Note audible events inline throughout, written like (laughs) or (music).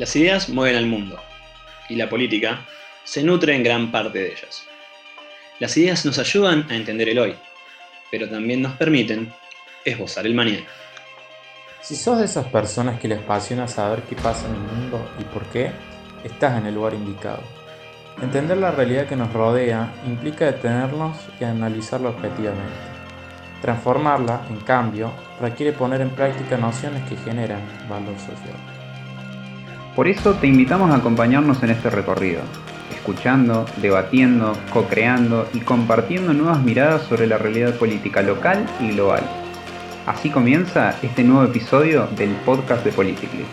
Las ideas mueven al mundo y la política se nutre en gran parte de ellas. Las ideas nos ayudan a entender el hoy, pero también nos permiten esbozar el mañana. Si sos de esas personas que les apasiona saber qué pasa en el mundo y por qué, estás en el lugar indicado. Entender la realidad que nos rodea implica detenernos y analizarla objetivamente. Transformarla, en cambio, requiere poner en práctica nociones que generan valor social. Por eso te invitamos a acompañarnos en este recorrido, escuchando, debatiendo, co-creando y compartiendo nuevas miradas sobre la realidad política local y global. Así comienza este nuevo episodio del podcast de Politically.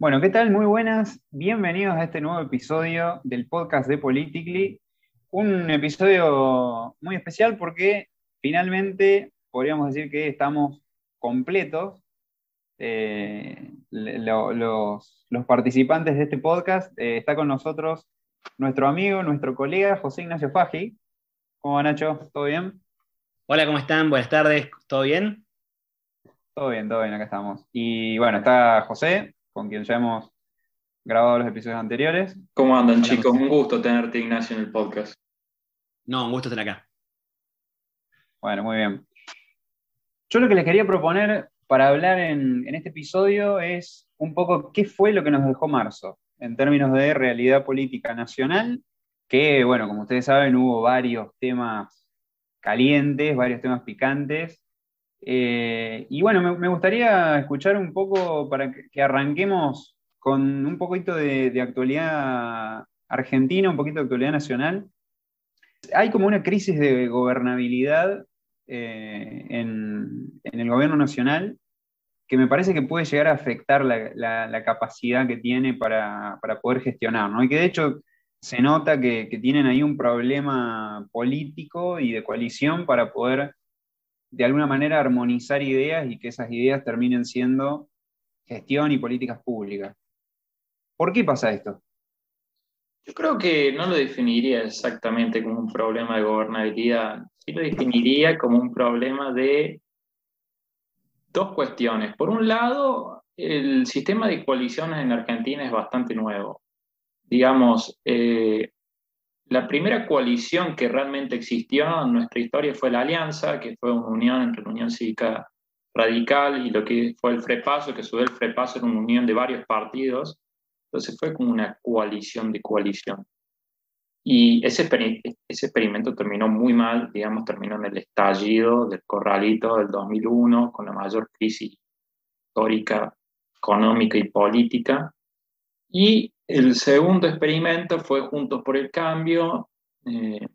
Bueno, ¿qué tal? Muy buenas. Bienvenidos a este nuevo episodio del podcast de Politically. Un episodio muy especial porque finalmente podríamos decir que estamos completos. Eh, los, participantes de este podcast. Eh, está con nosotros nuestro amigo, nuestro colega José Ignacio Faji. ¿Cómo va Nacho? ¿Todo bien? Hola, ¿cómo están? Buenas tardes. ¿Todo bien? Todo bien, todo bien, acá estamos. Y bueno, está José, con quien ya hemos grabado los episodios anteriores. ¿Cómo andan, chicos? Un gusto tenerte, Ignacio, en el podcast. No, un gusto estar acá. Bueno, muy bien. Yo lo que les quería proponer para hablar en, este episodio es un poco qué fue lo que nos dejó marzo en términos de realidad política nacional, que, bueno, como ustedes saben, hubo varios temas calientes, varios temas picantes, eh, y bueno, me, gustaría escuchar un poco para que, arranquemos con un poquito de, actualidad argentina, un poquito de actualidad nacional. Hay como una crisis de gobernabilidad eh, en, el gobierno nacional que me parece que puede llegar a afectar la, capacidad que tiene para, poder gestionar, ¿no? Y que de hecho se nota que, que tienen ahí un problema político y de coalición para poder de alguna manera armonizar ideas y que esas ideas terminen siendo gestión y políticas públicas. ¿Por qué pasa esto? Yo creo que no lo definiría exactamente como un problema de gobernabilidad, sí lo definiría como un problema de dos cuestiones. Por un lado, el sistema de coaliciones en Argentina es bastante nuevo. Digamos, eh, la primera coalición que realmente existió en nuestra historia fue la Alianza, que fue una unión entre la Unión Cívica Radical y lo que fue el Frepaso, que a su vez el Frepaso era una unión de varios partidos. Entonces fue como una coalición de coalición. Y ese, ese experimento terminó muy mal, digamos, terminó en el estallido del corralito del 2001, con la mayor crisis histórica, económica y política. Y el segundo experimento fue Juntos por el Cambio, eh,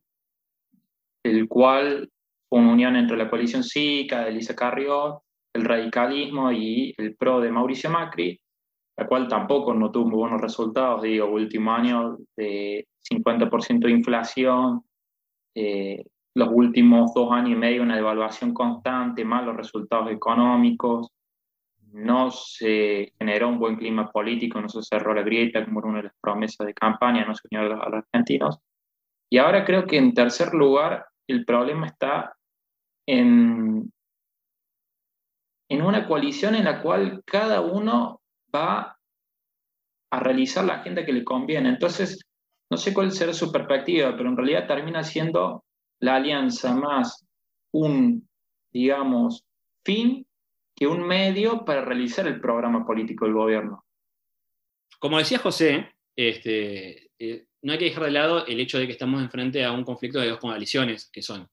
el cual fue una unión entre la coalición cívica de Elisa Carrió, el radicalismo y el PRO de Mauricio Macri, la cual tampoco no tuvo buenos resultados, digo, último año de 50% de inflación, eh, los últimos dos años y medio una devaluación constante, malos resultados económicos, no se generó un buen clima político, no se cerró la grieta como era una de las promesas de campaña, no se unió a los argentinos. Y ahora creo que en tercer lugar el problema está en, en una coalición en la cual cada uno va a realizar la agenda que le conviene. Entonces, no sé cuál será su perspectiva, pero en realidad termina siendo la alianza más un, digamos, fin un medio para realizar el programa político del gobierno. Como decía José, este, eh, no hay que dejar de lado el hecho de que estamos enfrente a un conflicto de dos coaliciones, que son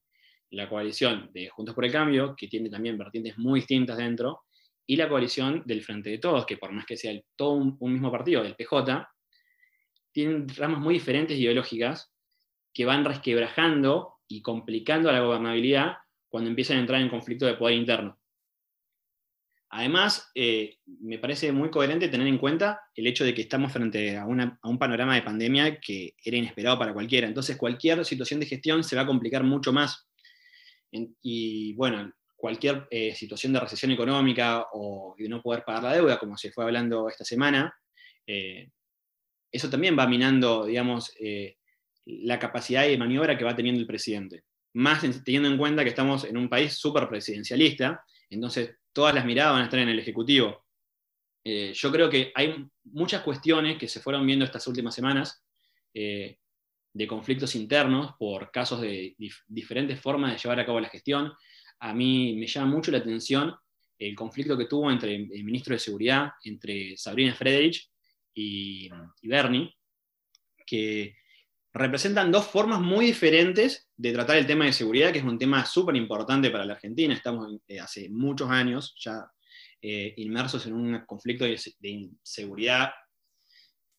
la coalición de Juntos por el Cambio, que tiene también vertientes muy distintas dentro, y la coalición del Frente de Todos, que por más que sea todo un, mismo partido, el PJ, tienen ramas muy diferentes ideológicas que van resquebrajando y complicando la gobernabilidad cuando empiezan a entrar en conflicto de poder interno. Además, eh, me parece muy coherente tener en cuenta el hecho de que estamos frente a, un panorama de pandemia que era inesperado para cualquiera. Entonces, cualquier situación de gestión se va a complicar mucho más. y bueno, cualquier eh, situación de recesión económica o de no poder pagar la deuda, como se fue hablando esta semana, eh, eso también va minando, digamos, la capacidad de maniobra que va teniendo el presidente. Más teniendo en cuenta que estamos en un país súper presidencialista, entonces todas las miradas van a estar en el Ejecutivo. Eh, yo creo que hay muchas cuestiones que se fueron viendo estas últimas semanas eh, de conflictos internos por casos de diferentes formas de llevar a cabo la gestión. A mí me llama mucho la atención el conflicto que tuvo entre el ministro de Seguridad, entre Sabrina Frederich y, Bernie, que representan dos formas muy diferentes de tratar el tema de seguridad, que es un tema súper importante para la Argentina. Estamos eh, hace muchos años ya eh, inmersos en un conflicto de, inseguridad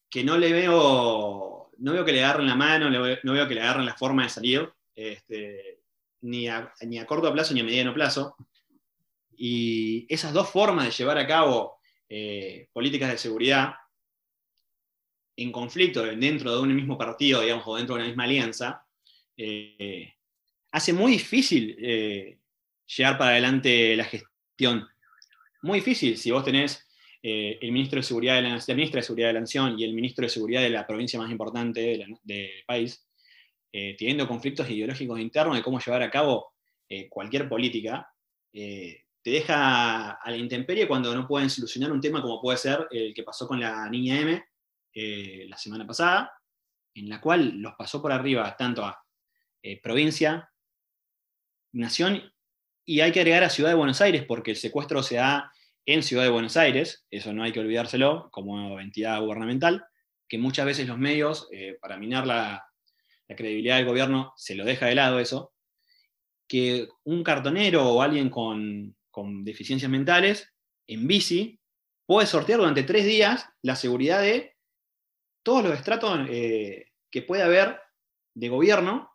que no le veo, no veo que le agarren la mano, no veo que le agarren la forma de salir, este, ni, a, ni a corto plazo ni a mediano plazo. Y esas dos formas de llevar a cabo eh, políticas de seguridad en conflicto dentro de un mismo partido, digamos, o dentro de una misma alianza, eh, hace muy difícil eh, llevar para adelante la gestión. Muy difícil si vos tenés el ministro de Seguridad de la, de Seguridad de la Nación y el ministro de Seguridad de la provincia más importante del país, teniendo conflictos ideológicos internos de cómo llevar a cabo cualquier política, te deja a la intemperie cuando no pueden solucionar un tema como puede ser el que pasó con la niña M eh, la semana pasada, en la cual los pasó por arriba tanto a eh, provincia, nación, y hay que agregar a Ciudad de Buenos Aires, porque el secuestro se da en Ciudad de Buenos Aires, eso no hay que olvidárselo como entidad gubernamental, que muchas veces los medios, eh, para minar la, credibilidad del gobierno, se lo deja de lado eso, que un cartonero o alguien con deficiencias mentales en bici puede sortear durante tres días la seguridad de todos los estratos eh, que puede haber de gobierno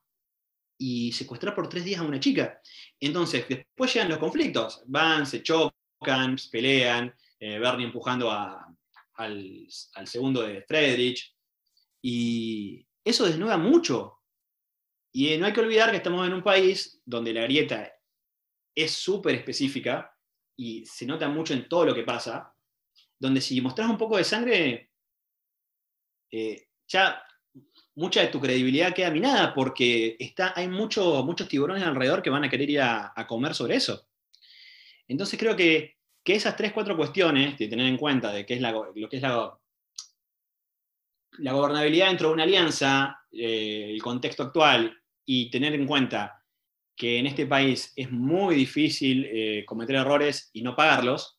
y secuestrar por tres días a una chica. Entonces, después llegan los conflictos, van, se chocan, pelean, eh, Bernie empujando al, segundo de Friedrich, y eso desnuda mucho. Y no hay que olvidar que estamos en un país donde la grieta es súper específica y se nota mucho en todo lo que pasa, donde si mostras un poco de sangre, eh, ya mucha de tu credibilidad queda minada porque está, hay mucho, muchos tiburones alrededor que van a querer ir a, comer sobre eso. Entonces creo que, esas tres, cuatro cuestiones, de tener en cuenta de qué es lo que es la, la gobernabilidad dentro de una alianza, eh, el contexto actual, y tener en cuenta que en este país es muy difícil eh, cometer errores y no pagarlos,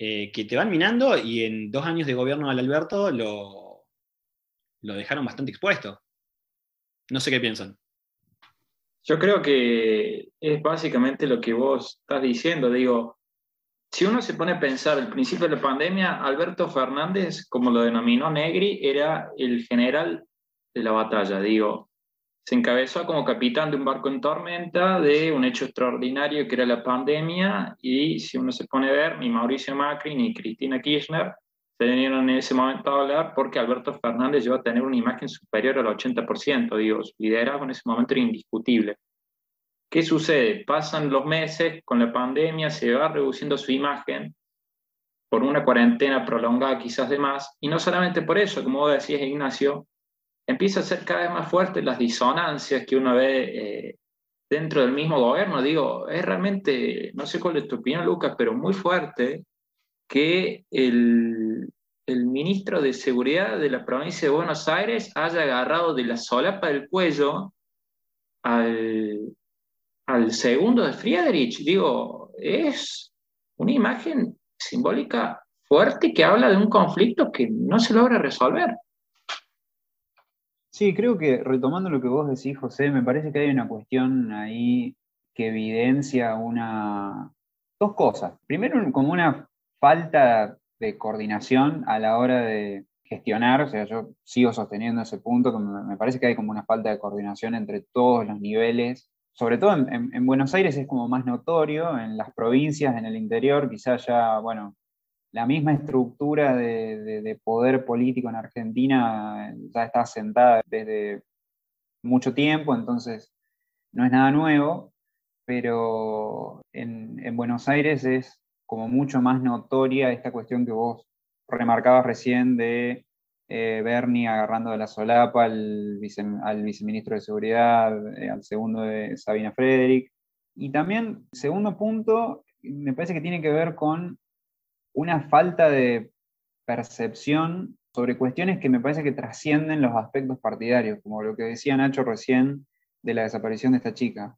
que te van minando y en dos años de gobierno del Alberto lo, lo dejaron bastante expuesto. No sé qué piensan. Yo creo que es básicamente lo que vos estás diciendo. Digo, si uno se pone a pensar el principio de la pandemia, Alberto Fernández, como lo denominó Negri, era el general de la batalla. Digo, se encabezó como capitán de un barco en tormenta de un hecho extraordinario que era la pandemia y si uno se pone a ver, ni Mauricio Macri ni Cristina Kirchner se vinieron en ese momento a hablar porque Alberto Fernández llegó a tener una imagen superior al 80%, digo, su liderazgo en ese momento era indiscutible. ¿Qué sucede? Pasan los meses con la pandemia, se va reduciendo su imagen por una cuarentena prolongada quizás de más, y no solamente por eso, como decías, Ignacio, empieza a ser cada vez más fuertes las disonancias que uno ve eh, dentro del mismo gobierno. Digo, es realmente, no sé cuál es tu opinión, Lucas, pero muy fuerte que el, el ministro de Seguridad de la provincia de Buenos Aires haya agarrado de la solapa del cuello al, al segundo de Friedrich. Digo, es una imagen simbólica fuerte que habla de un conflicto que no se logra resolver. Sí, creo que retomando lo que vos decís, José, me parece que hay una cuestión ahí que evidencia una dos cosas. Primero, como una falta de coordinación a la hora de gestionar, o sea, yo sigo sosteniendo ese punto, que me parece que hay como una falta de coordinación entre todos los niveles, sobre todo en, en Buenos Aires es como más notorio, en las provincias, en el interior, quizás ya, bueno, la misma estructura de, poder político en Argentina ya está sentada desde mucho tiempo, entonces no es nada nuevo, pero en, Buenos Aires es como mucho más notoria esta cuestión que vos remarcabas recién de eh, Bernie agarrando de la solapa al, viceministro de Seguridad, eh, al segundo de Sabina Frederick. Y también, segundo punto, me parece que tiene que ver con una falta de percepción sobre cuestiones que me parece que trascienden los aspectos partidarios, como lo que decía Nacho recién de la desaparición de esta chica.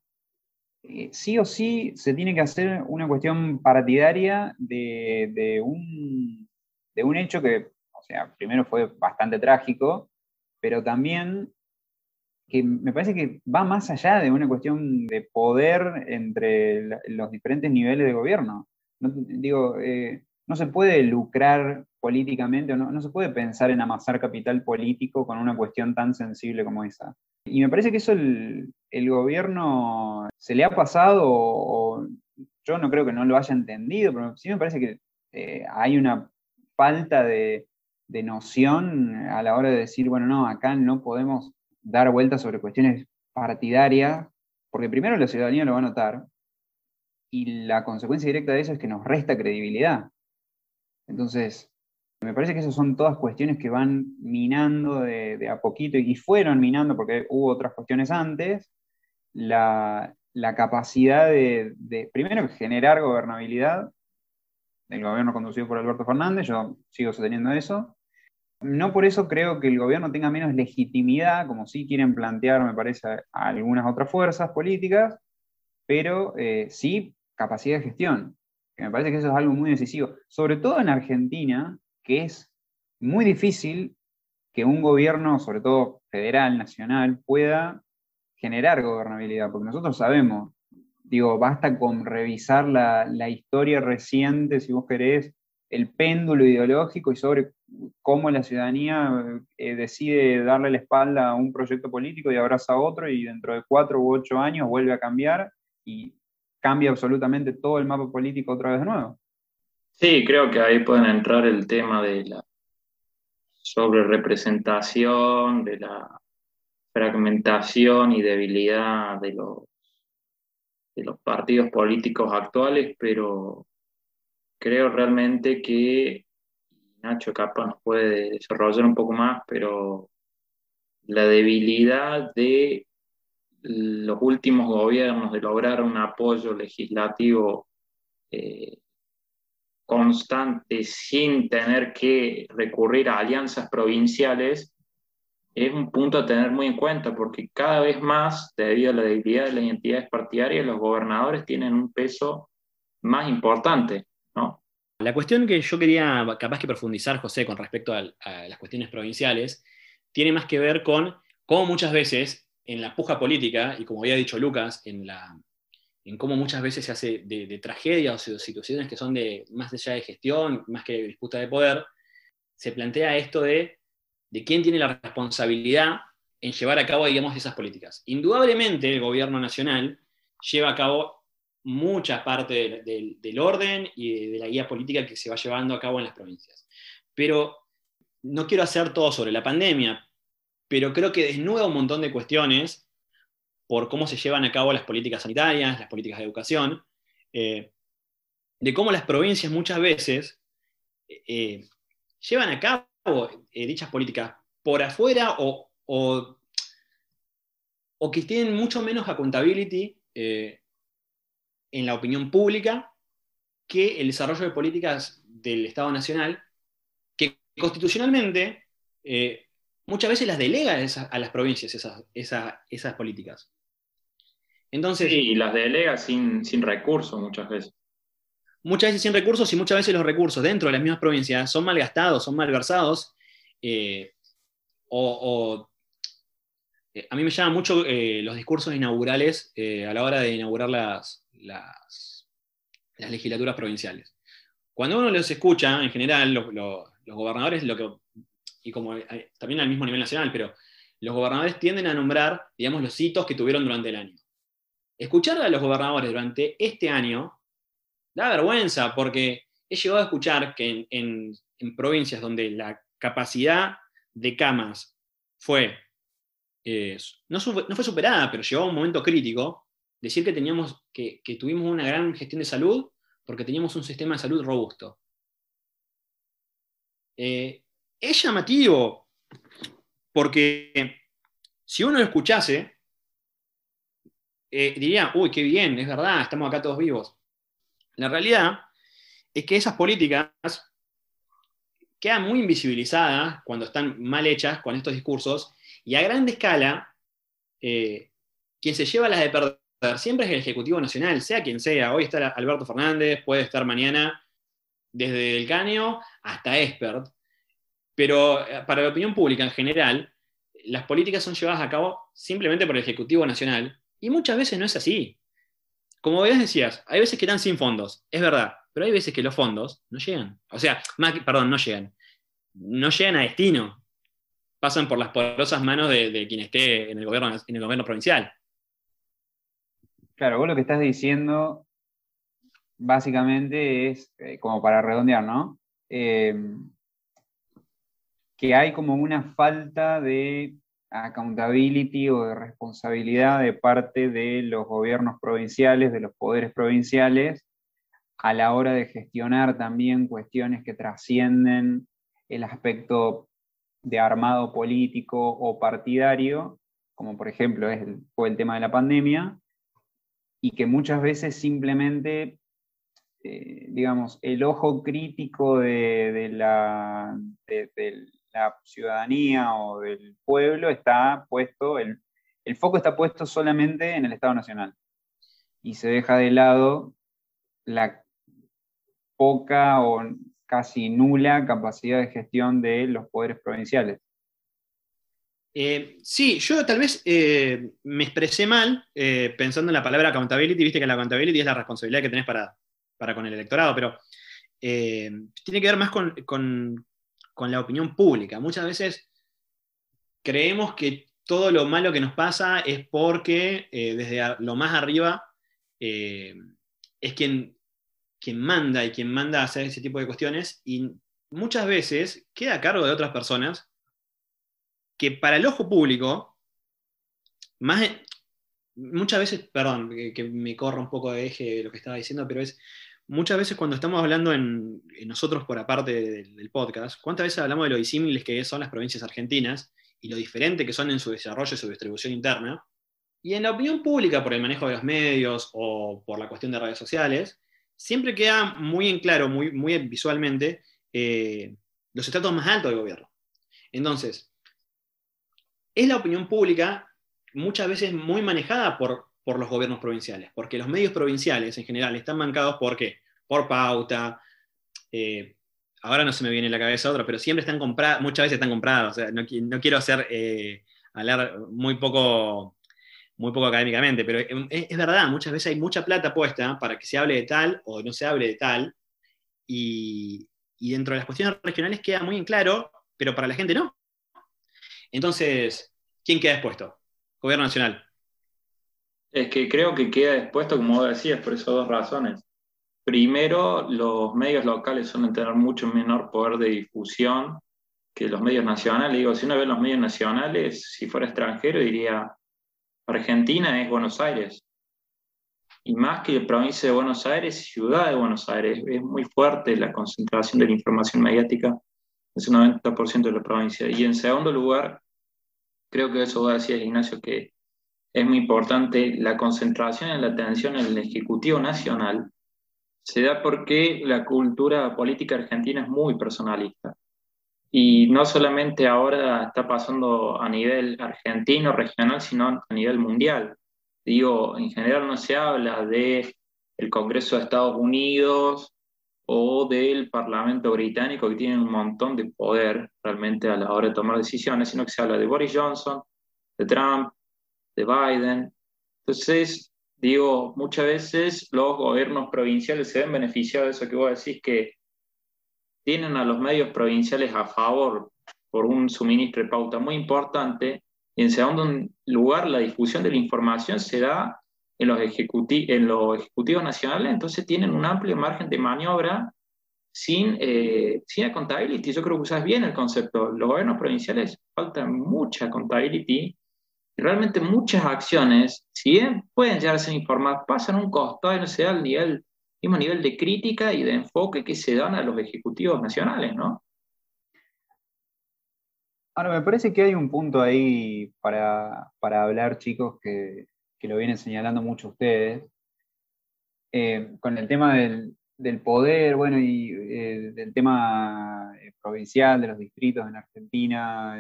Eh, sí o sí se tiene que hacer una cuestión partidaria de, un, de un hecho que, o sea, primero fue bastante trágico, pero también que me parece que va más allá de una cuestión de poder entre los diferentes niveles de gobierno. No, digo, eh, no se puede lucrar políticamente, no, no se puede pensar en amasar capital político con una cuestión tan sensible como esa. Y me parece que eso el, gobierno se le ha pasado, o, yo no creo que no lo haya entendido, pero sí me parece que eh, hay una falta de, de noción a la hora de decir, bueno, no, acá no podemos dar vueltas sobre cuestiones partidarias, porque primero la ciudadanía lo va a notar, y la consecuencia directa de eso es que nos resta credibilidad. Entonces, me parece que esas son todas cuestiones que van minando de, a poquito y fueron minando, porque hubo otras cuestiones antes, la, capacidad de, primero, generar gobernabilidad. Del gobierno conducido por Alberto Fernández, yo sigo sosteniendo eso, no por eso creo que el gobierno tenga menos legitimidad, como sí quieren plantear, me parece, algunas otras fuerzas políticas, pero eh, sí capacidad de gestión, me parece que eso es algo muy decisivo, sobre todo en Argentina, que es muy difícil que un gobierno, sobre todo federal, nacional, pueda generar gobernabilidad, porque nosotros sabemos, digo, basta con revisar la, la historia reciente, si vos querés, el péndulo ideológico y sobre cómo la ciudadanía eh, decide darle la espalda a un proyecto político y abraza a otro y dentro de cuatro u ocho años vuelve a cambiar y cambia absolutamente todo el mapa político otra vez de nuevo. Sí, creo que ahí pueden entrar el tema de la sobre representación, de la fragmentación y debilidad de los, de los partidos políticos actuales, pero creo realmente que Nacho capaz nos puede desarrollar un poco más, pero la debilidad de los últimos gobiernos de lograr un apoyo legislativo eh, constante sin tener que recurrir a alianzas provinciales es un punto a tener muy en cuenta porque cada vez más, debido a la debilidad de las entidades partidarias, los gobernadores tienen un peso más importante. La cuestión que yo quería capaz que profundizar, José, con respecto a, las cuestiones provinciales, tiene más que ver con cómo muchas veces en la puja política, y como había dicho Lucas, en, la, en cómo muchas veces se hace de, tragedias o situaciones que son de más allá de gestión, más que de disputa de poder, se plantea esto de, de quién tiene la responsabilidad en llevar a cabo, digamos, esas políticas. Indudablemente el gobierno nacional lleva a cabo mucha parte del, orden y de, la guía política que se va llevando a cabo en las provincias. Pero no quiero hacer todo sobre la pandemia, pero creo que desnuda un montón de cuestiones por cómo se llevan a cabo las políticas sanitarias, las políticas de educación, eh, de cómo las provincias muchas veces eh, llevan a cabo eh, dichas políticas por afuera o, o, que tienen mucho menos accountability en la opinión pública que el desarrollo de políticas del Estado Nacional, que constitucionalmente eh, muchas veces las delega a las provincias esas, esas, políticas. Entonces, sí, y las delega sin, sin recursos muchas veces. Muchas veces sin recursos y muchas veces los recursos dentro de las mismas provincias son malgastados, son malversados, eh, o, eh, a mí me llaman mucho los discursos inaugurales a la hora de inaugurar las, las, legislaturas provinciales. Cuando uno los escucha, en general, los, gobernadores, lo que, y como eh, también al mismo nivel nacional, pero los gobernadores tienden a nombrar, digamos, los hitos que tuvieron durante el año. Escuchar a los gobernadores durante este año da vergüenza, porque he llegado a escuchar que en, provincias donde la capacidad de camas fue, eh, no, fue superada, pero llegó a un momento crítico, decir que, teníamos, que, tuvimos una gran gestión de salud porque teníamos un sistema de salud robusto. Eh, es llamativo, porque si uno lo escuchase, eh, diría, uy, qué bien, es verdad, estamos acá todos vivos. La realidad es que esas políticas quedan muy invisibilizadas cuando están mal hechas con estos discursos y a gran escala, eh, quien se lleva las de perder siempre es el Ejecutivo Nacional, sea quien sea. Hoy está Alberto Fernández, puede estar mañana desde el Caño hasta Expert. Pero eh, para la opinión pública en general, las políticas son llevadas a cabo simplemente por el Ejecutivo Nacional y muchas veces no es así. Como vos decías, hay veces que están sin fondos, es verdad, pero hay veces que los fondos no llegan. O sea, perdón, no llegan. No llegan a destino. Pasan por las poderosas manos de, quien esté en el, gobierno, en el gobierno provincial. Claro, vos lo que estás diciendo básicamente es, eh, como para redondear, ¿no? Eh, que hay como una falta de accountability o de responsabilidad de parte de los gobiernos provinciales, de los poderes provinciales, a la hora de gestionar también cuestiones que trascienden el aspecto de armado político o partidario, como por ejemplo es fue el tema de la pandemia, y que muchas veces simplemente, eh, digamos, el ojo crítico de, la, la ciudadanía o del pueblo está puesto, el, el foco está puesto solamente en el Estado Nacional y se deja de lado la poca o casi nula capacidad de gestión de los poderes provinciales. Eh, sí, yo tal vez eh, me expresé mal eh, pensando en la palabra accountability, viste que la accountability es la responsabilidad que tenés para, para con el electorado, pero tiene que ver más con, con la opinión pública. Muchas veces creemos que todo lo malo que nos pasa es porque eh, desde lo más arriba eh, es quien, quien manda y quien manda a hacer ese tipo de cuestiones y muchas veces queda a cargo de otras personas que para el ojo público, más, muchas veces, perdón, que, que me corra un poco de eje de lo que estaba diciendo, pero es muchas veces cuando estamos hablando en, nosotros por aparte del, podcast, ¿cuántas veces hablamos de lo disímiles que son las provincias argentinas y lo diferente que son en su desarrollo y su distribución interna? Y en la opinión pública, por el manejo de los medios o por la cuestión de redes sociales, siempre queda muy en claro, muy, visualmente, eh, los estratos más altos del gobierno. Entonces, es la opinión pública muchas veces muy manejada por, por los gobiernos provinciales, porque los medios provinciales en general están mancados por qué? Por pauta. Eh, ahora no se me viene a la cabeza otra, pero siempre están comprados, muchas veces están comprados. no, quiero hacer eh, hablar muy poco, muy poco académicamente, pero es, verdad, muchas veces hay mucha plata puesta para que se hable de tal o no se hable de tal, y, y dentro de las cuestiones regionales queda muy en claro, pero para la gente no. Entonces, ¿quién queda expuesto? Gobierno Nacional. Es que creo que queda expuesto, como vos decías, por esas dos razones. Primero, los medios locales suelen tener mucho menor poder de difusión que los medios nacionales. Digo, si uno ve los medios nacionales, si fuera extranjero, diría, Argentina es Buenos Aires. Y más que provincia de Buenos Aires, ciudad de Buenos Aires. Es muy fuerte la concentración de la información mediática, es un 90% de la provincia. Y en segundo lugar, creo que eso vos decías, Ignacio, que es muy importante, la concentración en la atención en el Ejecutivo Nacional se da porque la cultura política argentina es muy personalista. Y no solamente ahora está pasando a nivel argentino, regional, sino a nivel mundial. Digo, en general no se habla de Congreso de Estados Unidos o del Parlamento británico que tienen un montón de poder realmente a la hora de tomar decisiones, sino que se habla de Boris Johnson, de Trump, de Biden. Entonces, digo, muchas veces los gobiernos provinciales se ven beneficiados de eso que vos decís, que tienen a los medios provinciales a favor por un suministro de pauta muy importante. Y en segundo lugar, la difusión de la información se da en los, en los ejecutivos nacionales, entonces tienen un amplio margen de maniobra sin, eh, sin accountability. Yo creo que usas bien el concepto. Los gobiernos provinciales falta mucha accountability realmente muchas acciones, si bien pueden llegar a ser informadas, pasan un costo y no se da el nivel, mismo nivel de crítica y de enfoque que se dan a los ejecutivos nacionales, ¿no? Ahora, me parece que hay un punto ahí para, hablar, chicos, que, lo vienen señalando mucho ustedes, eh, con el tema del, poder, bueno, y eh, del tema eh, provincial, de los distritos en Argentina,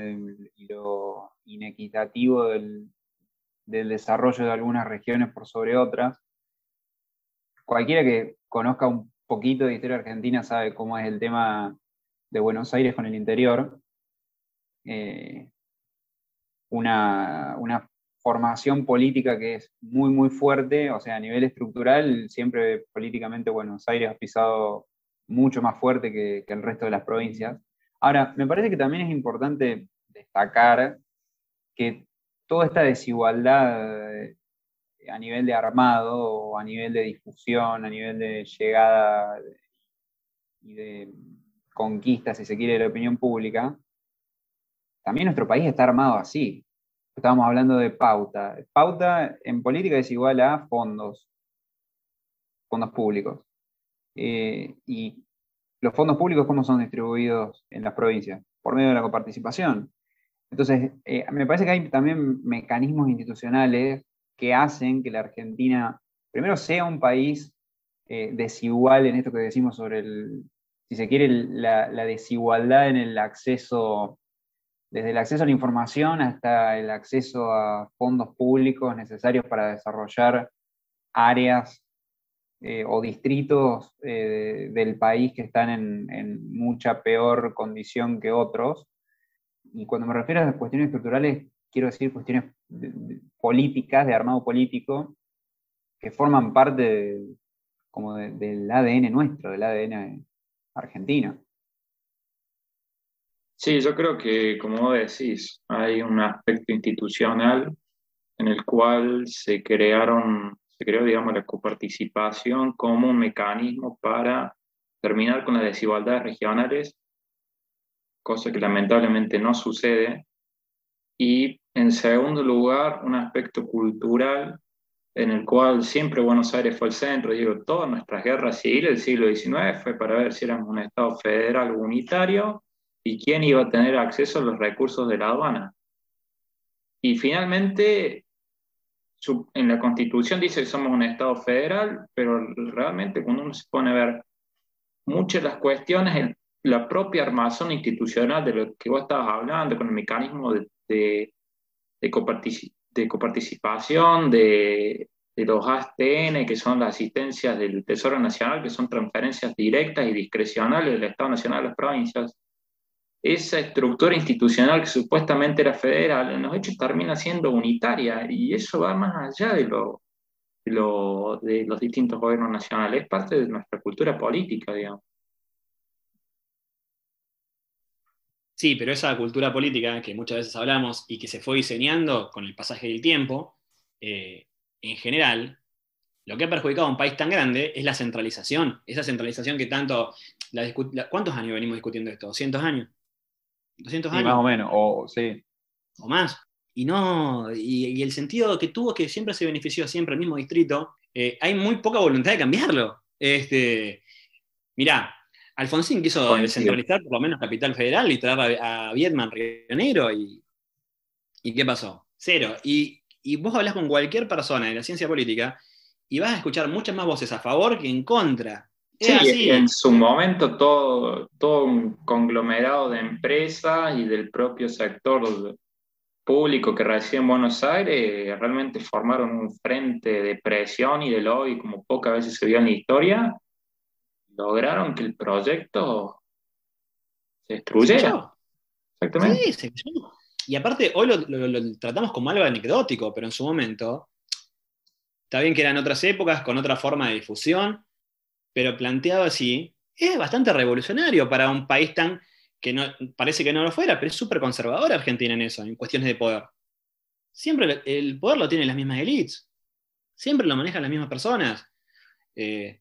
y lo inequitativo del, del desarrollo de algunas regiones por sobre otras. Cualquiera que conozca un poquito de historia argentina sabe cómo es el tema de Buenos Aires con el interior. Eh, una, formación política que es muy, muy fuerte, o sea, a nivel estructural, siempre políticamente Buenos Aires ha pisado mucho más fuerte que, el resto de las provincias. Ahora, me parece que también es importante destacar que toda esta desigualdad eh, a nivel de armado a nivel de difusión, a nivel de llegada y de conquista, si se quiere, de la opinión pública, también nuestro país está armado así. Estábamos hablando de pauta. Pauta en política es igual a fondos, fondos públicos. Eh, y los fondos públicos, ¿cómo son distribuidos en las provincias? Por medio de la coparticipación. Entonces, eh, me parece que hay también mecanismos institucionales que hacen que la Argentina, primero, sea un país eh, desigual en esto que decimos sobre el, si se quiere, la, desigualdad en el acceso, desde el acceso a la información hasta el acceso a fondos públicos necesarios para desarrollar áreas eh, o distritos del país que están en, mucha peor condición que otros y cuando me refiero a las cuestiones estructurales, quiero decir cuestiones políticas, de armado político, que forman parte como del ADN nuestro, del ADN argentino. Sí, yo creo que, como decís, hay un aspecto institucional en el cual se crearon, se creó, digamos, la coparticipación como un mecanismo para terminar con las desigualdades regionales cosa que lamentablemente no sucede. Y en segundo lugar, un aspecto cultural en el cual siempre Buenos Aires fue el centro. Digo, todas nuestras guerras civiles del siglo XIX fue para ver si éramos un Estado federal unitario y quién iba a tener acceso a los recursos de la aduana. Y finalmente, en la Constitución dice que somos un Estado federal, pero realmente cuando uno se pone a ver muchas de las cuestiones, la propia armazón institucional de lo que vos estabas hablando, con el mecanismo de, de, de, coparticipación, de, de, los ASTN, que son las asistencias del Tesoro Nacional, que son transferencias directas y discrecionales del Estado Nacional a las provincias, esa estructura institucional que supuestamente era federal, en los hechos termina siendo unitaria, y eso va más allá de lo, de, lo, de los distintos gobiernos nacionales, es parte de nuestra cultura política, digamos. Sí, pero esa cultura política que muchas veces hablamos y que se fue diseñando con el pasaje del tiempo, eh, en general, lo que ha perjudicado a un país tan grande es la centralización. Esa centralización que tanto... ¿Cuántos años venimos discutiendo esto? ¿200 años? ¿200 años? más o menos, o sí. O más. Y no, y, el sentido que tuvo que siempre se benefició siempre el mismo distrito, eh, hay muy poca voluntad de cambiarlo. Este, mirá, Alfonsín quiso descentralizar por lo menos Capital Federal y traer a, Vietman Río Negro y, y ¿qué pasó? Cero. Y, vos hablas con cualquier persona de la ciencia política y vas a escuchar muchas más voces a favor que en contra. Sí, en su momento todo, todo un conglomerado de empresas y del propio sector público que reside en Buenos Aires realmente formaron un frente de presión y de lobby como pocas veces se vio en la historia lograron que el proyecto se destruyera. Exactamente. Sí, Y aparte, hoy lo, tratamos como algo anecdótico, pero en su momento, está bien que eran otras épocas, con otra forma de difusión, pero planteado así, es bastante revolucionario para un país tan que parece que no lo fuera, pero es súper conservador Argentina en eso, en cuestiones de poder. Siempre el poder lo tienen las mismas élites, siempre lo manejan las mismas personas. Eh,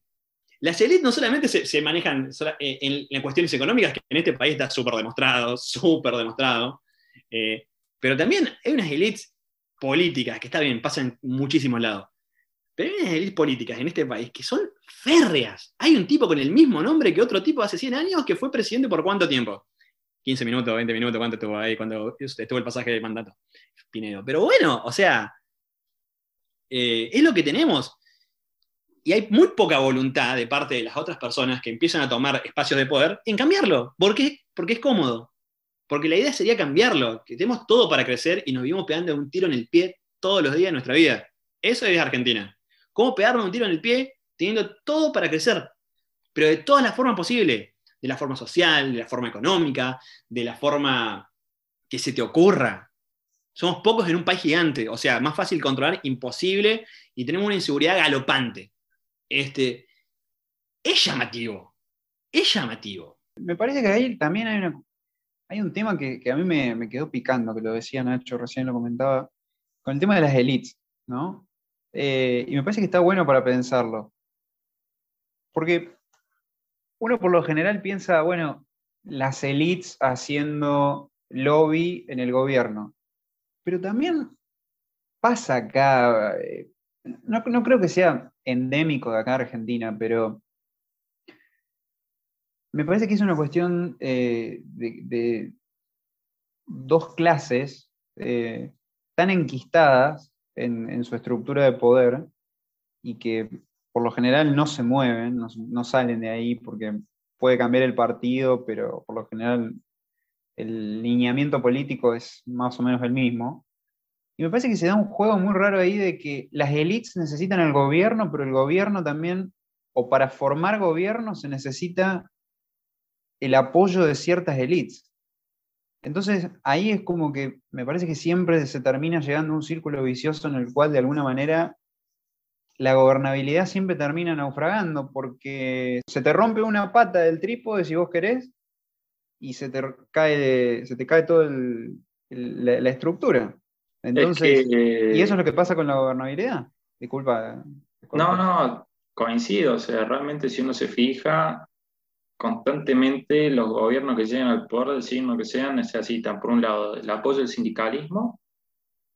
las élites no solamente se, manejan eh, en, cuestiones económicas, que en este país está súper demostrado, súper demostrado, eh, pero también hay unas élites políticas, que está bien, pasan en muchísimos lados, pero hay unas élites políticas en este país que son férreas. Hay un tipo con el mismo nombre que otro tipo hace 100 años que fue presidente por cuánto tiempo. 15 minutos, 20 minutos, ¿cuánto estuvo ahí cuando estuvo el pasaje de mandato? Pinedo. Pero bueno, o sea, eh, es lo que tenemos. Y hay muy poca voluntad de parte de las otras personas que empiezan a tomar espacios de poder en cambiarlo. ¿Por qué? Porque es cómodo. Porque la idea sería cambiarlo, que tenemos todo para crecer y nos vivimos pegando un tiro en el pie todos los días de nuestra vida. Eso es Argentina. ¿Cómo pegarnos un tiro en el pie teniendo todo para crecer? Pero de todas las formas posibles. De la forma social, de la forma económica, de la forma que se te ocurra. Somos pocos en un país gigante, o sea, más fácil controlar, imposible, y tenemos una inseguridad galopante. Este, es llamativo, es llamativo. Me parece que ahí también hay, hay un tema que, a mí me, quedó picando, que lo decía Nacho, recién lo comentaba, con el tema de las elites, ¿no? Eh, y me parece que está bueno para pensarlo. Porque uno por lo general piensa, bueno, las elites haciendo lobby en el gobierno. Pero también pasa acá, eh, no, creo que sea endémico de acá Argentina, pero me parece que es una cuestión eh, de, dos clases tan enquistadas en, su estructura de poder y que por lo general no se mueven, no, salen de ahí porque puede cambiar el partido, pero por lo general el lineamiento político es más o menos el mismo. Y me parece que se da un juego muy raro ahí de que las élites necesitan el gobierno, pero el gobierno también, o para formar gobierno se necesita el apoyo de ciertas élites. Entonces ahí es como que me parece que siempre se termina llegando a un círculo vicioso en el cual de alguna manera la gobernabilidad siempre termina naufragando porque se te rompe una pata del trípode si vos querés y se te cae, se te cae toda la, estructura. Entonces, y eso es lo que pasa con la gobernabilidad. Disculpa. No, no, coincido. O sea, realmente si uno se fija, constantemente los gobiernos que llegan al poder del signo que sean necesitan, por un lado, el apoyo del sindicalismo,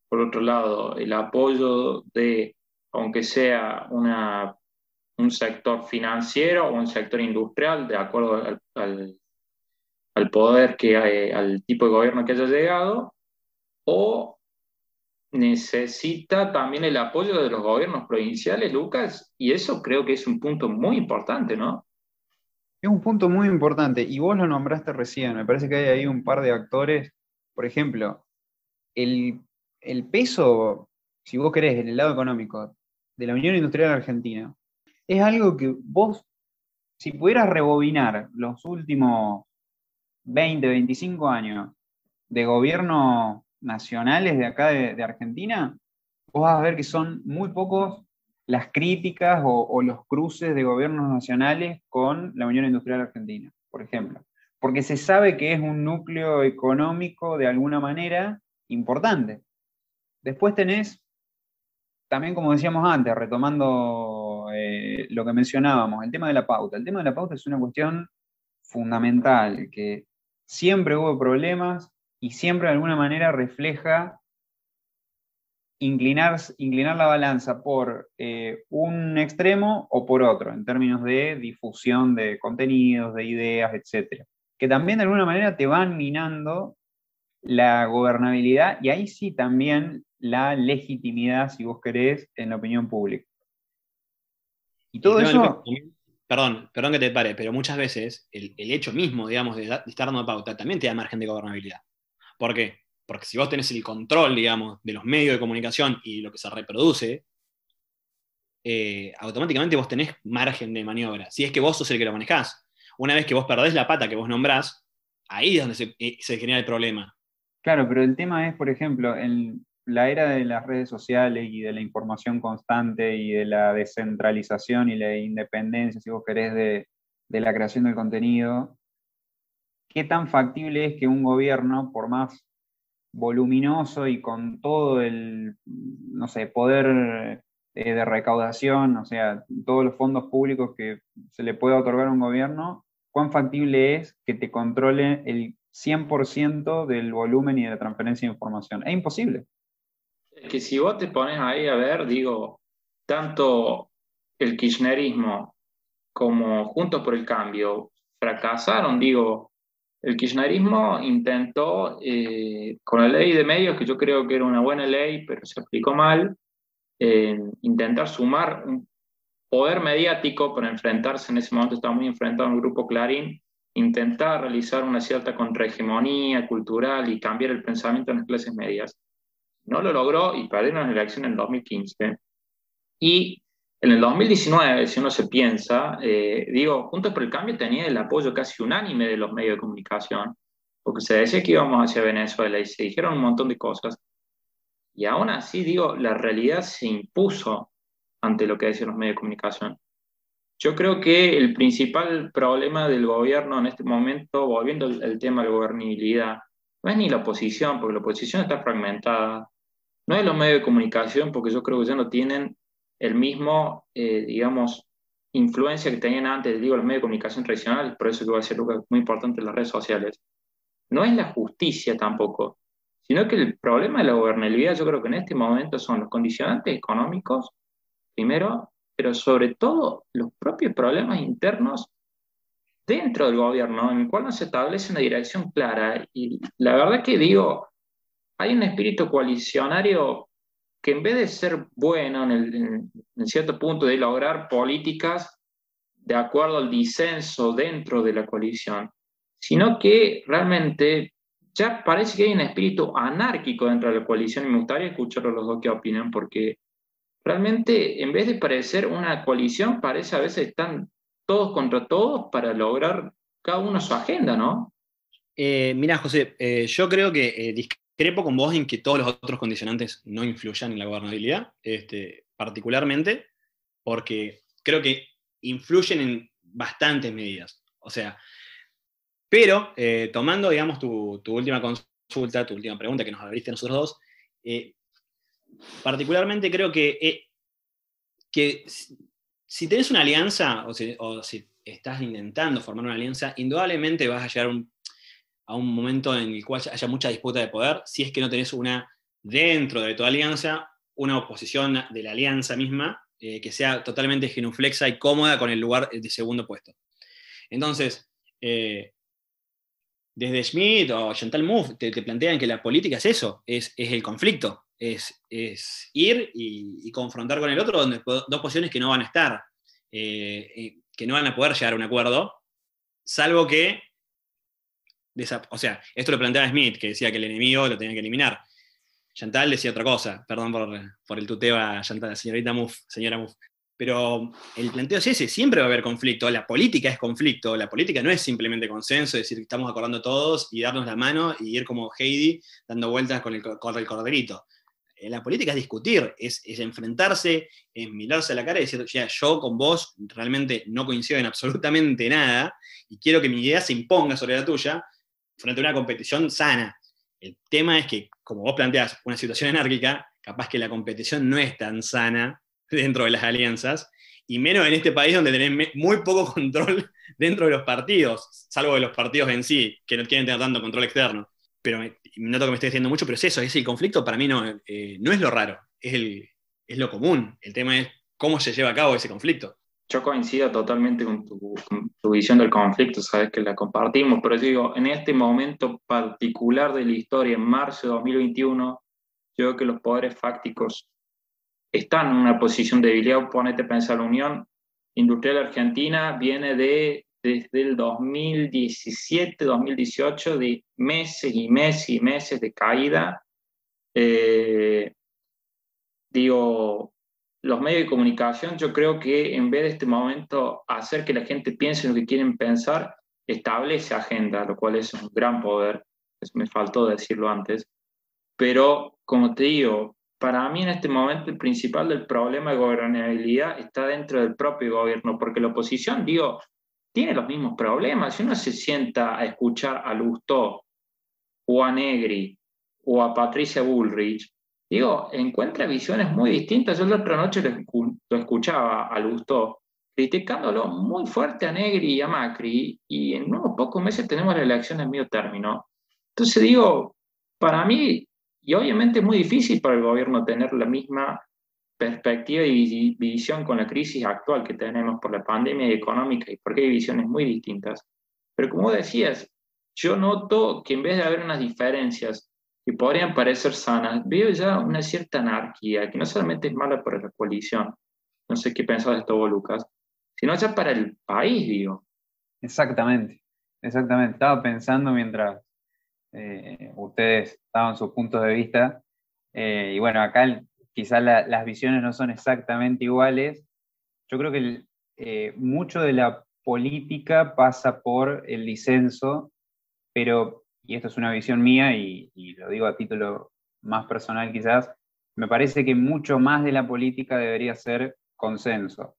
por otro lado, el apoyo de aunque sea un sector financiero o un sector industrial, de acuerdo al, al, poder que hay, al tipo de gobierno que haya llegado, o necesita también el apoyo de los gobiernos provinciales, Lucas, y eso creo que es un punto muy importante, ¿no? Es un punto muy importante, y vos lo nombraste recién, me parece que hay ahí un par de actores, por ejemplo, el, el peso, si vos querés, en el lado económico, de la Unión Industrial Argentina, es algo que vos, si pudieras rebobinar los últimos 20, 25 años de gobiernos nacionales de acá de, Argentina, vos vas a ver que son muy pocos las críticas o, los cruces de gobiernos nacionales con la Unión Industrial Argentina, por ejemplo. Porque se sabe que es un núcleo económico de alguna manera importante. Después tenés también como decíamos antes, retomando eh, lo que mencionábamos, el tema de la pauta. El tema de la pauta es una cuestión fundamental, que siempre hubo problemas y siempre de alguna manera refleja inclinar, inclinar la balanza por eh, un extremo o por otro, en términos de difusión de contenidos, de ideas, etc. Que también de alguna manera te van minando la gobernabilidad y ahí sí también la legitimidad, si vos querés, en la opinión pública. Y todo eso... Perdón, perdón que te pare, pero muchas veces el, hecho mismo, digamos, de, estar dando pauta también te da margen de gobernabilidad. ¿Por qué? Porque si vos tenés el control, digamos, de los medios de comunicación y lo que se reproduce, eh, automáticamente vos tenés margen de maniobra. Si es que vos sos el que lo manejás. Una vez que vos perdés la pata que vos nombrás, ahí es donde se, eh, se genera el problema. Claro, pero el tema es, por ejemplo, en, la era de las redes sociales y de la información constante y de la descentralización y la independencia, si vos querés, de, la creación del contenido, ¿qué tan factible es que un gobierno, por más voluminoso y con todo el, no sé, poder eh, de recaudación, o sea, todos los fondos públicos que se le puede otorgar a un gobierno, cuán factible es que te controle el 100% del volumen y de la transferencia de información. Es imposible que si vos te pones ahí a ver, digo, tanto el kirchnerismo como Juntos por el Cambio fracasaron, digo, el kirchnerismo intentó, eh, con la ley de medios, que yo creo que era una buena ley, pero se aplicó mal, eh, intentar sumar un poder mediático para enfrentarse, en ese momento estaba muy enfrentado al grupo Clarín, intentar realizar una cierta contrahegemonía cultural y cambiar el pensamiento en las clases medias. No lo logró y perdieron la elección en 2015. Y en el 2019, si uno se piensa, eh, digo, Juntos por el Cambio tenía el apoyo casi unánime de los medios de comunicación, porque se decía que íbamos hacia Venezuela y se dijeron un montón de cosas. Y aún así, digo, la realidad se impuso ante lo que decían los medios de comunicación. Yo creo que el principal problema del gobierno en este momento, volviendo al tema de la gobernabilidad, no es ni la oposición, porque la oposición está fragmentada, no es los medios de comunicación, porque yo creo que ya no tienen el mismo, eh, digamos, influencia que tenían antes, digo, los medios de comunicación tradicionales, por eso que va a ser muy importante en las redes sociales. No es la justicia tampoco, sino que el problema de la gobernabilidad yo creo que en este momento son los condicionantes económicos, primero, pero sobre todo los propios problemas internos dentro del gobierno, en el cual no se establece una dirección clara. Y la verdad que digo, hay un espíritu coalicionario que en vez de ser bueno en, cierto punto de lograr políticas de acuerdo al disenso dentro de la coalición, sino que realmente ya parece que hay un espíritu anárquico dentro de la coalición y me gustaría escuchar a los dos qué opinan, porque realmente en vez de parecer una coalición, parece a veces están todos contra todos para lograr cada uno su agenda, ¿no? Eh, mira, José, eh, yo creo que eh, discrepo con vos en que todos los otros condicionantes no influyan en la gobernabilidad, este, particularmente porque creo que influyen en bastantes medidas. O sea, pero tomando, digamos, tu, última consulta, tu última pregunta que nos abriste nosotros dos, particularmente creo que, eh, que si tenés una alianza o si, estás intentando formar una alianza, indudablemente vas a llegar a un momento en el cual haya mucha disputa de poder, si es que no tenés una dentro de tu alianza, una oposición de la alianza misma eh, que sea totalmente genuflexa y cómoda con el lugar de segundo puesto. Entonces, eh, desde Schmidt o Chantal Mouffe te, plantean que la política es eso, es, es el conflicto es, ir y, confrontar con el otro donde dos posiciones que no van a estar, eh, que no van a poder llegar a un acuerdo, salvo que, o sea, esto lo planteaba Smith, que decía que el enemigo lo tenía que eliminar. Chantal decía otra cosa, perdón por, el tuteo a Chantal, señorita Muff, señora Muff. Pero el planteo es ese, siempre va a haber conflicto, la política es conflicto, la política no es simplemente consenso, es decir, estamos acordando todos y darnos la mano y ir como Heidi dando vueltas con el, con el corderito la política es discutir, es, enfrentarse, es mirarse a la cara y decir, ya, yo con vos realmente no coincido en absolutamente nada y quiero que mi idea se imponga sobre la tuya frente a una competición sana. El tema es que, como vos planteas una situación anárquica, capaz que la competición no es tan sana (laughs) dentro de las alianzas, y menos en este país donde tenés muy poco (laughs) control dentro de los partidos, salvo de los partidos en sí, que no quieren tener tanto control externo pero noto que me estoy diciendo mucho, pero es eso, es el conflicto para mí no, eh, no es lo raro, es, el, es lo común. El tema es cómo se lleva a cabo ese conflicto. Yo coincido totalmente con tu, visión del conflicto, sabes que la compartimos, pero digo, en este momento particular de la historia, en marzo de 2021, yo creo que los poderes fácticos están en una posición de debilidad. Ponete a pensar, la Unión Industrial Argentina viene de desde el 2017, 2018, de meses y meses y meses de caída. Eh, digo, los medios de comunicación, yo creo que en vez de este momento hacer que la gente piense en lo que quieren pensar, establece agenda, lo cual es un gran poder. Eso me faltó decirlo antes. Pero, como te digo, para mí en este momento el principal del problema de gobernabilidad está dentro del propio gobierno, porque la oposición, digo, tiene los mismos problemas. Si uno se sienta a escuchar a Lustó o a Negri o a Patricia Bullrich, digo, encuentra visiones muy distintas. Yo la otra noche lo, escuchaba a Lustó criticándolo muy fuerte a Negri y a Macri, y en unos pocos meses tenemos la elección en medio término. Entonces digo, para mí, y obviamente es muy difícil para el gobierno tener la misma perspectiva y visión con la crisis actual que tenemos por la pandemia económica y porque hay visiones muy distintas. Pero como decías, yo noto que en vez de haber unas diferencias que podrían parecer sanas, veo ya una cierta anarquía, que no solamente es mala para la coalición, no sé qué pensás de esto vos, Lucas, sino ya para el país, digo. Exactamente, exactamente. Estaba pensando mientras eh, ustedes daban sus puntos de vista, eh, y bueno, acá quizás las visiones no son exactamente iguales. Yo creo que eh, mucho de la política pasa por el disenso, pero, y esto es una visión mía y, lo digo a título más personal quizás, me parece que mucho más de la política debería ser consenso.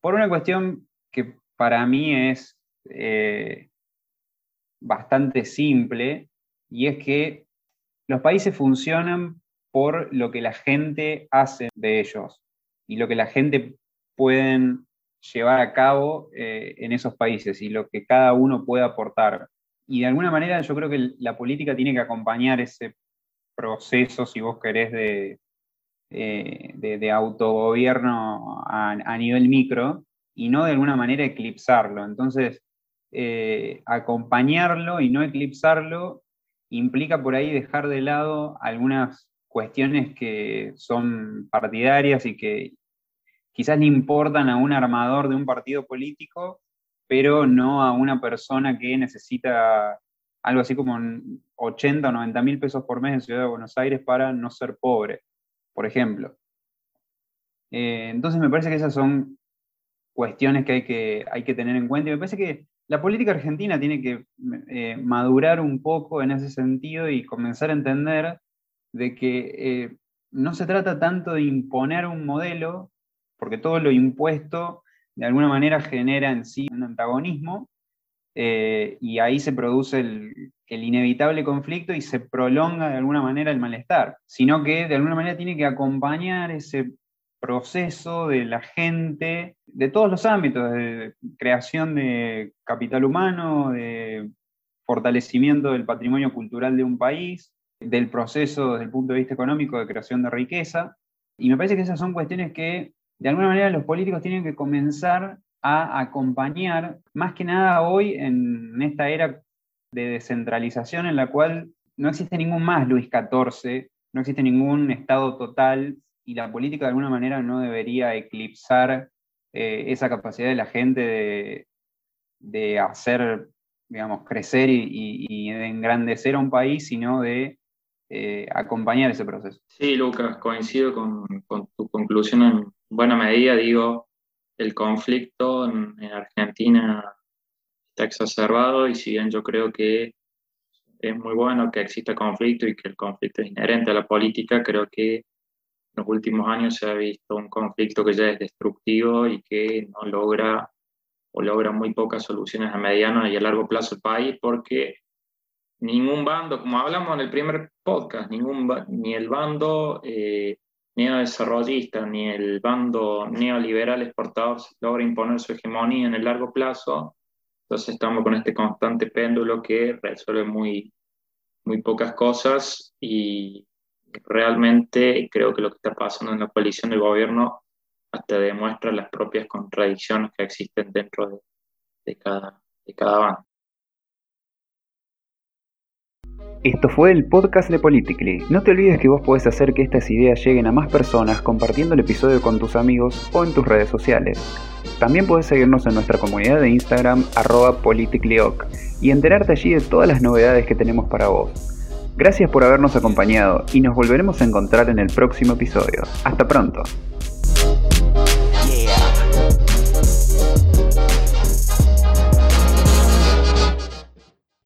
Por una cuestión que para mí es eh, bastante simple, y es que los países funcionan por lo que la gente hace de ellos y lo que la gente pueden llevar a cabo eh, en esos países y lo que cada uno puede aportar. Y de alguna manera yo creo que la política tiene que acompañar ese proceso, si vos querés, de, eh, de, autogobierno a, nivel micro y no de alguna manera eclipsarlo. Entonces, eh, acompañarlo y no eclipsarlo implica por ahí dejar de lado algunas cuestiones que son partidarias y que quizás le importan a un armador de un partido político, pero no a una persona que necesita algo así como 80 o 90 mil pesos por mes en Ciudad de Buenos Aires para no ser pobre, por ejemplo. Eh, entonces me parece que esas son cuestiones que hay, que hay que tener en cuenta y me parece que la política argentina tiene que eh, madurar un poco en ese sentido y comenzar a entender de que eh, no se trata tanto de imponer un modelo, porque todo lo impuesto de alguna manera genera en sí un antagonismo, eh, y ahí se produce el, inevitable conflicto y se prolonga de alguna manera el malestar, sino que de alguna manera tiene que acompañar ese proceso de la gente, de todos los ámbitos, de creación de capital humano, de fortalecimiento del patrimonio cultural de un país, del proceso desde el punto de vista económico de creación de riqueza. Y me parece que esas son cuestiones que de alguna manera los políticos tienen que comenzar a acompañar, más que nada hoy en esta era de descentralización en la cual no existe ningún más Luis XIV, no existe ningún Estado total y la política de alguna manera no debería eclipsar eh, esa capacidad de la gente de, hacer, digamos, crecer y, engrandecer a un país, sino de eh, acompañar ese proceso. Sí, Lucas, coincido con, tu conclusión en buena medida. Digo, el conflicto en, Argentina está exacerbado y si bien yo creo que es muy bueno que exista conflicto y que el conflicto es inherente a la política, creo que en los últimos años se ha visto un conflicto que ya es destructivo y que no logra o logra muy pocas soluciones a mediano y a largo plazo el país porque ningún bando, como hablamos en el primer podcast, ningún, ni el bando eh, neodesarrollista ni el bando neoliberal exportador logra imponer su hegemonía en el largo plazo. Entonces estamos con este constante péndulo que resuelve muy, muy pocas cosas y realmente creo que lo que está pasando en la coalición del gobierno hasta demuestra las propias contradicciones que existen dentro de, de cada, de cada bando. Esto fue el podcast de Politically. No te olvides que vos podés hacer que estas ideas lleguen a más personas compartiendo el episodio con tus amigos o en tus redes sociales. También puedes seguirnos en nuestra comunidad de Instagram arroba politicallyoc y enterarte allí de todas las novedades que tenemos para vos. Gracias por habernos acompañado y nos volveremos a encontrar en el próximo episodio. Hasta pronto.